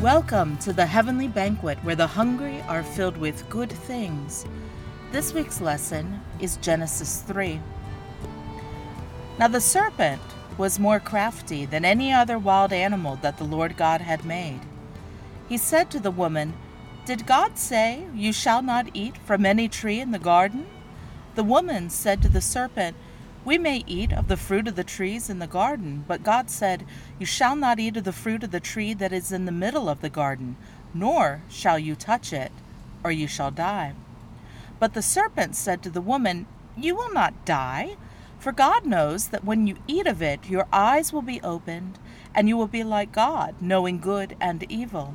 Welcome to the heavenly banquet where the hungry are filled with good things. This week's lesson is Genesis 3. Now the serpent was more crafty than any other wild animal that the Lord God had made. He said to the woman, Did God say, You shall not eat from any tree in the garden? The woman said to the serpent, we may eat of the fruit of the trees in the garden, but God said, You shall not eat of the fruit of the tree that is in the middle of the garden, nor shall you touch it, or you shall die. But the serpent said to the woman, You will not die, for God knows that when you eat of it, your eyes will be opened, and you will be like God, knowing good and evil.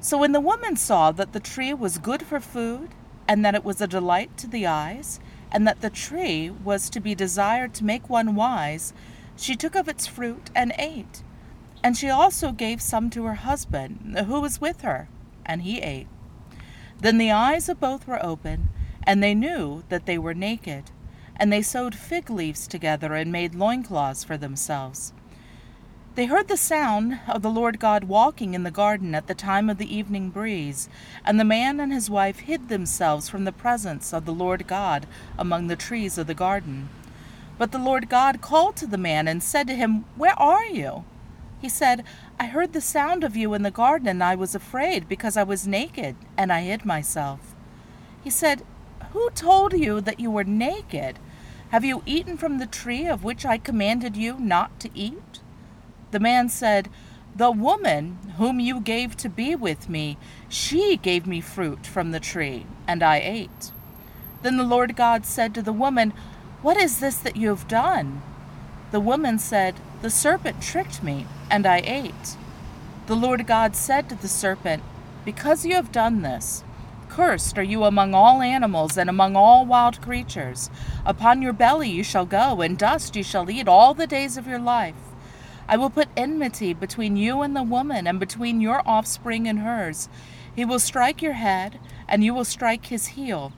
So when the woman saw that the tree was good for food, and that it was a delight to the eyes, and that the tree was to be desired to make one wise, she took of its fruit and ate. And she also gave some to her husband, who was with her, and he ate. Then the eyes of both were open, and they knew that they were naked. And they sewed fig leaves together and made loincloths for themselves. They heard the sound of the Lord God walking in the garden at the time of the evening breeze, and the man and his wife hid themselves from the presence of the Lord God among the trees of the garden. But the Lord God called to the man and said to him, Where are you? He said, I heard the sound of you in the garden, and I was afraid because I was naked, and I hid myself. He said, Who told you that you were naked? Have you eaten from the tree of which I commanded you not to eat? The man said, The woman whom you gave to be with me, she gave me fruit from the tree, and I ate. Then the Lord God said to the woman, What is this that you have done? The woman said, The serpent tricked me, and I ate. The Lord God said to the serpent, Because you have done this, Cursed are you among all animals and among all wild creatures. Upon your belly you shall go, and dust you shall eat all the days of your life. I will put enmity between you and the woman, and between your offspring and hers. He will strike your head, and you will strike his heel.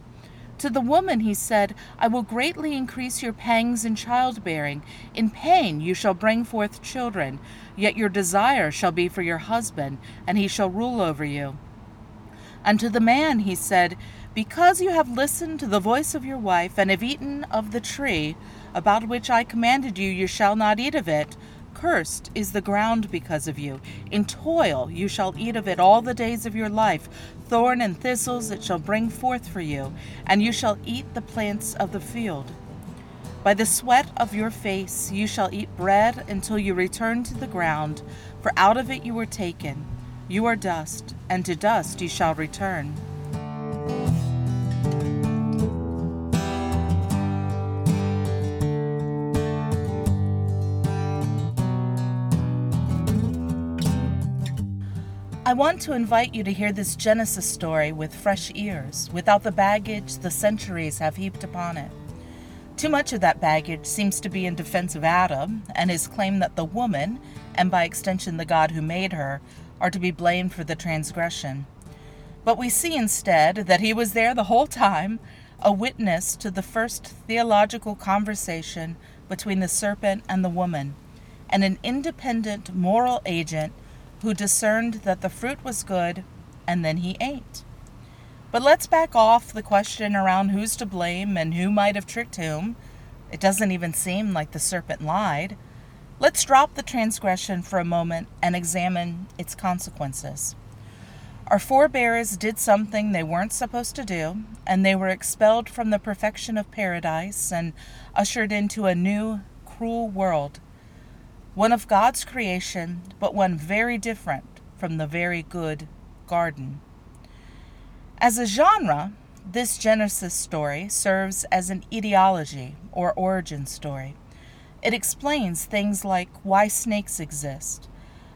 To the woman he said, I will greatly increase your pangs in childbearing. In pain you shall bring forth children, yet your desire shall be for your husband, and he shall rule over you. And to the man he said, Because you have listened to the voice of your wife, and have eaten of the tree, about which I commanded you, you shall not eat of it. Cursed is the ground because of you. In toil you shall eat of it all the days of your life. Thorn and thistles it shall bring forth for you, and you shall eat the plants of the field. By the sweat of your face you shall eat bread until you return to the ground, for out of it you were taken. You are dust, and to dust you shall return. I want to invite you to hear this Genesis story with fresh ears, without the baggage the centuries have heaped upon it. Too much of that baggage seems to be in defense of Adam and his claim that the woman, and by extension the God who made her, are to be blamed for the transgression. But we see instead that he was there the whole time, a witness to the first theological conversation between the serpent and the woman, and an independent moral agent who discerned that the fruit was good, and then he ate. But let's back off the question around who's to blame and who might have tricked whom. It doesn't even seem like the serpent lied. Let's drop the transgression for a moment and examine its consequences. Our forebears did something they weren't supposed to do, and they were expelled from the perfection of paradise and ushered into a new, cruel world one of God's creation, but one very different from the very good garden. As a genre, this Genesis story serves as an etiology or origin story. It explains things like why snakes exist.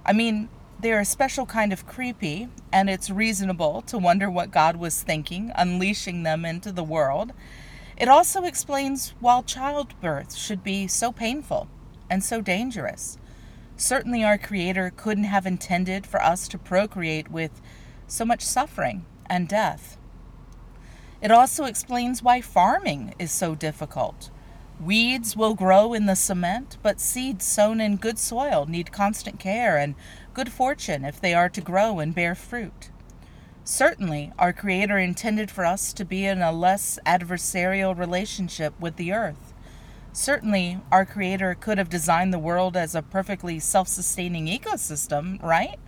I mean, they're a special kind of creepy, and it's reasonable to wonder what God was thinking, unleashing them into the world. It also explains why childbirth should be so painful and so dangerous. Certainly, our Creator couldn't have intended for us to procreate with so much suffering and death. It also explains why farming is so difficult. Weeds will grow in the cement, but seeds sown in good soil need constant care and good fortune if they are to grow and bear fruit. Certainly, our Creator intended for us to be in a less adversarial relationship with the earth. Certainly, our Creator could have designed the world as a perfectly self sustaining ecosystem, right?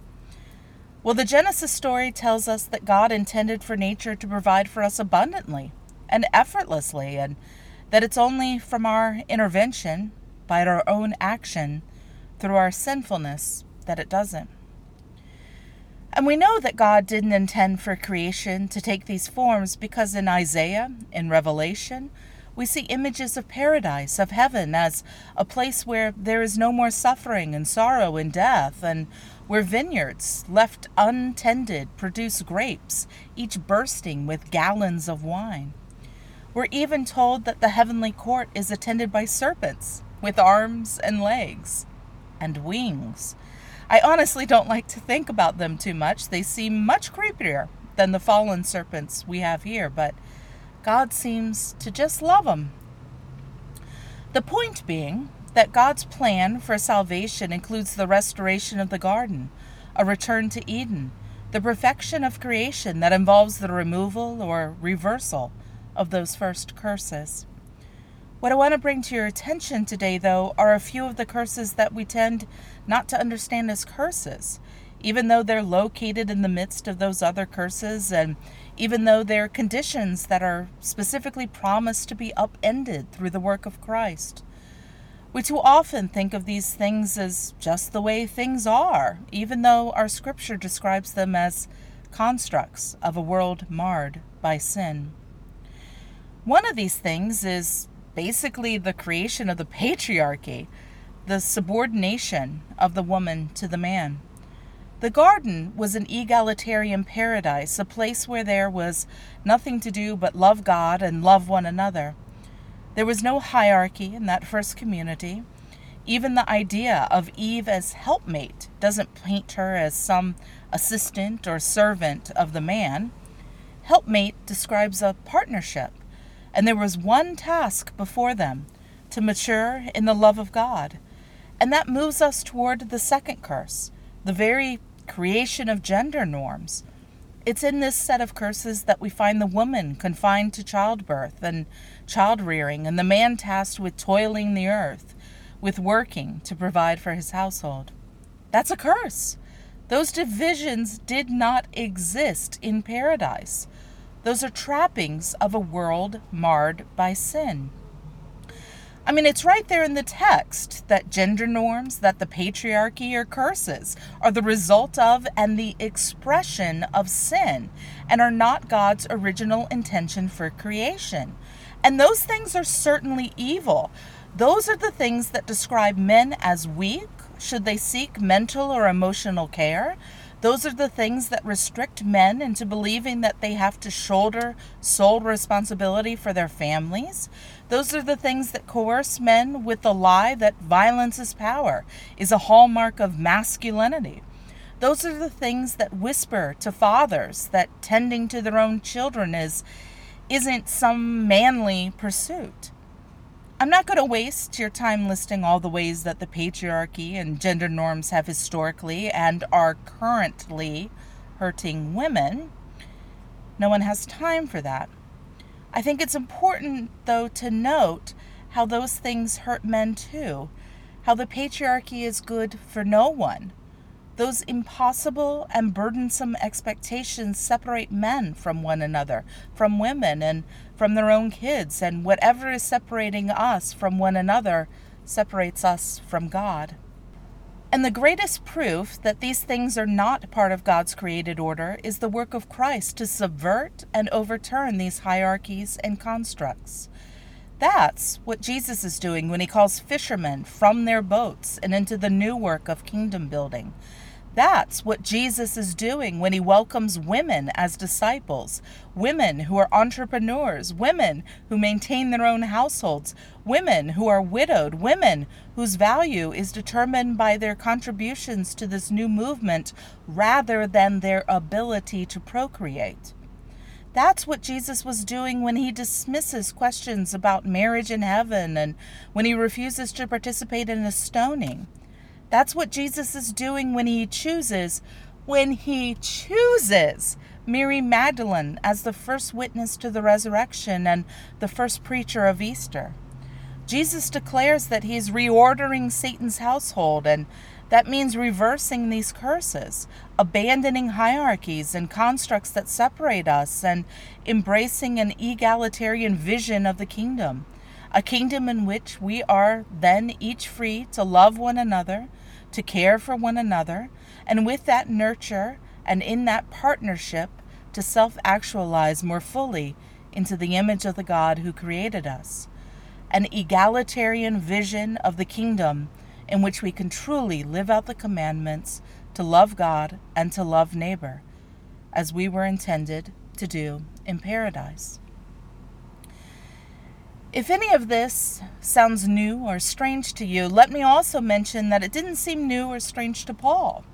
Well, the Genesis story tells us that God intended for nature to provide for us abundantly and effortlessly, and that it's only from our intervention, by our own action, through our sinfulness, that it doesn't. And we know that God didn't intend for creation to take these forms because in Isaiah, in Revelation, we see images of paradise, of heaven, as a place where there is no more suffering and sorrow and death, and where vineyards, left untended, produce grapes, each bursting with gallons of wine. We're even told that the heavenly court is attended by serpents with arms and legs and wings. I honestly don't like to think about them too much. They seem much creepier than the fallen serpents we have here, but God seems to just love them. The point being that God's plan for salvation includes the restoration of the garden, a return to Eden, the perfection of creation that involves the removal or reversal of those first curses. What I want to bring to your attention today, though, are a few of the curses that we tend not to understand as curses, even though they're located in the midst of those other curses, and even though they're conditions that are specifically promised to be upended through the work of Christ. We too often think of these things as just the way things are, even though our scripture describes them as constructs of a world marred by sin. One of these things is basically the creation of the patriarchy, the subordination of the woman to the man. The garden was an egalitarian paradise, a place where there was nothing to do but love God and love one another. There was no hierarchy in that first community. Even the idea of Eve as helpmate doesn't paint her as some assistant or servant of the man. Helpmate describes a partnership, and there was one task before them to mature in the love of God. And that moves us toward the second curse, the very creation of gender norms. It's in this set of curses that we find the woman confined to childbirth and child rearing, and the man tasked with toiling the earth, with working to provide for his household. That's a curse. Those divisions did not exist in paradise. Those are trappings of a world marred by sin. I mean, it's right there in the text that gender norms, that the patriarchy or curses are the result of and the expression of sin and are not God's original intention for creation. And those things are certainly evil. Those are the things that describe men as weak should they seek mental or emotional care. Those are the things that restrict men into believing that they have to shoulder sole responsibility for their families. Those are the things that coerce men with the lie that violence is power, is a hallmark of masculinity. Those are the things that whisper to fathers that tending to their own children is isn't some manly pursuit. I'm not going to waste your time listing all the ways that the patriarchy and gender norms have historically and are currently hurting women. No one has time for that. I think it's important, though, to note how those things hurt men too, how the patriarchy is good for no one, those impossible and burdensome expectations separate men from one another, from women, and from their own kids, and whatever is separating us from one another separates us from God. And the greatest proof that these things are not part of God's created order is the work of Christ to subvert and overturn these hierarchies and constructs. That's what Jesus is doing when he calls fishermen from their boats and into the new work of kingdom building. That's what Jesus is doing when he welcomes women as disciples, women who are entrepreneurs, women who maintain their own households, women who are widowed, women whose value is determined by their contributions to this new movement rather than their ability to procreate. That's what Jesus was doing when he dismisses questions about marriage in heaven and when he refuses to participate in a stoning. That's what Jesus is doing when he chooses, when he chooses Mary Magdalene as the first witness to the resurrection and the first preacher of Easter. Jesus declares that he is reordering Satan's household, and that means reversing these curses, abandoning hierarchies and constructs that separate us, and embracing an egalitarian vision of the kingdom. A kingdom in which we are then each free to love one another, to care for one another, and with that nurture and in that partnership to self actualize more fully into the image of the God who created us an egalitarian vision of the kingdom in which we can truly live out the commandments to love God and to love neighbor, as we were intended to do in paradise. If any of this sounds new or strange to you, let me also mention that it didn't seem new or strange to Paul.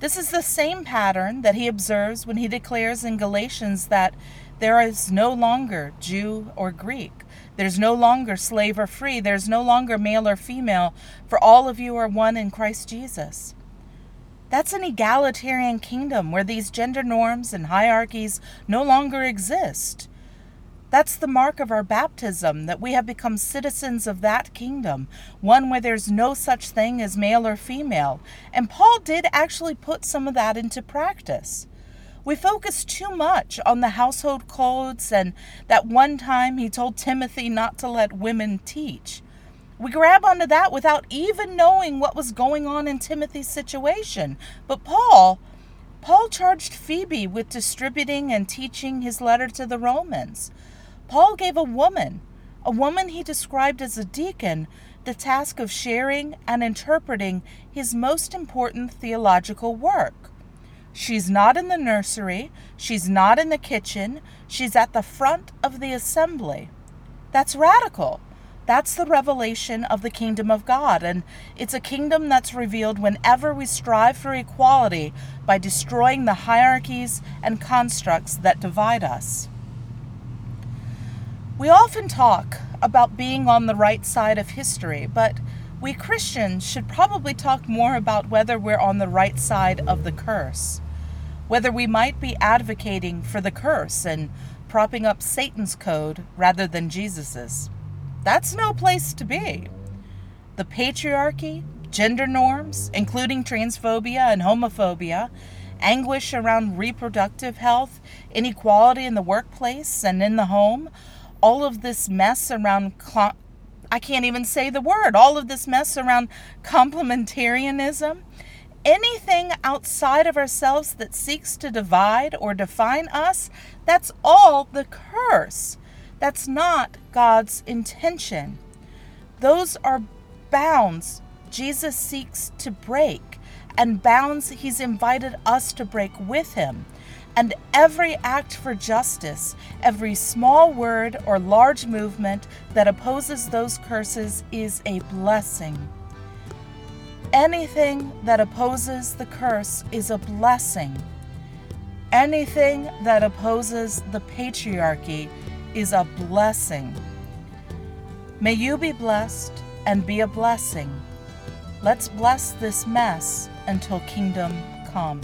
This is the same pattern that he observes when he declares in Galatians that there is no longer Jew or Greek. There's no longer slave or free. There's no longer male or female, for all of you are one in Christ Jesus. That's an egalitarian kingdom where these gender norms and hierarchies no longer exist. That's the mark of our baptism, that we have become citizens of that kingdom, one where there's no such thing as male or female. And Paul did actually put some of that into practice. We focus too much on the household codes and that one time he told Timothy not to let women teach. We grab onto that without even knowing what was going on in Timothy's situation. But Paul, Paul charged Phoebe with distributing and teaching his letter to the Romans. Paul gave a woman, a woman he described as a deacon, the task of sharing and interpreting his most important theological work. She's not in the nursery. She's not in the kitchen. She's at the front of the assembly. That's radical. That's the revelation of the kingdom of God. And it's a kingdom that's revealed whenever we strive for equality by destroying the hierarchies and constructs that divide us. We often talk about being on the right side of history, but we Christians should probably talk more about whether we're on the right side of the curse whether we might be advocating for the curse and propping up Satan's code rather than Jesus's. That's no place to be. The patriarchy, gender norms, including transphobia and homophobia, anguish around reproductive health, inequality in the workplace and in the home, all of this mess around cl- I can't even say the word, all of this mess around complementarianism anything outside of ourselves that seeks to divide or define us, that's all the curse. That's not God's intention. Those are bounds Jesus seeks to break, and bounds he's invited us to break with him. And every act for justice, every small word or large movement that opposes those curses is a blessing. Anything that opposes the curse is a blessing. Anything that opposes the patriarchy is a blessing. May you be blessed and be a blessing. Let's bless this mess until kingdom come.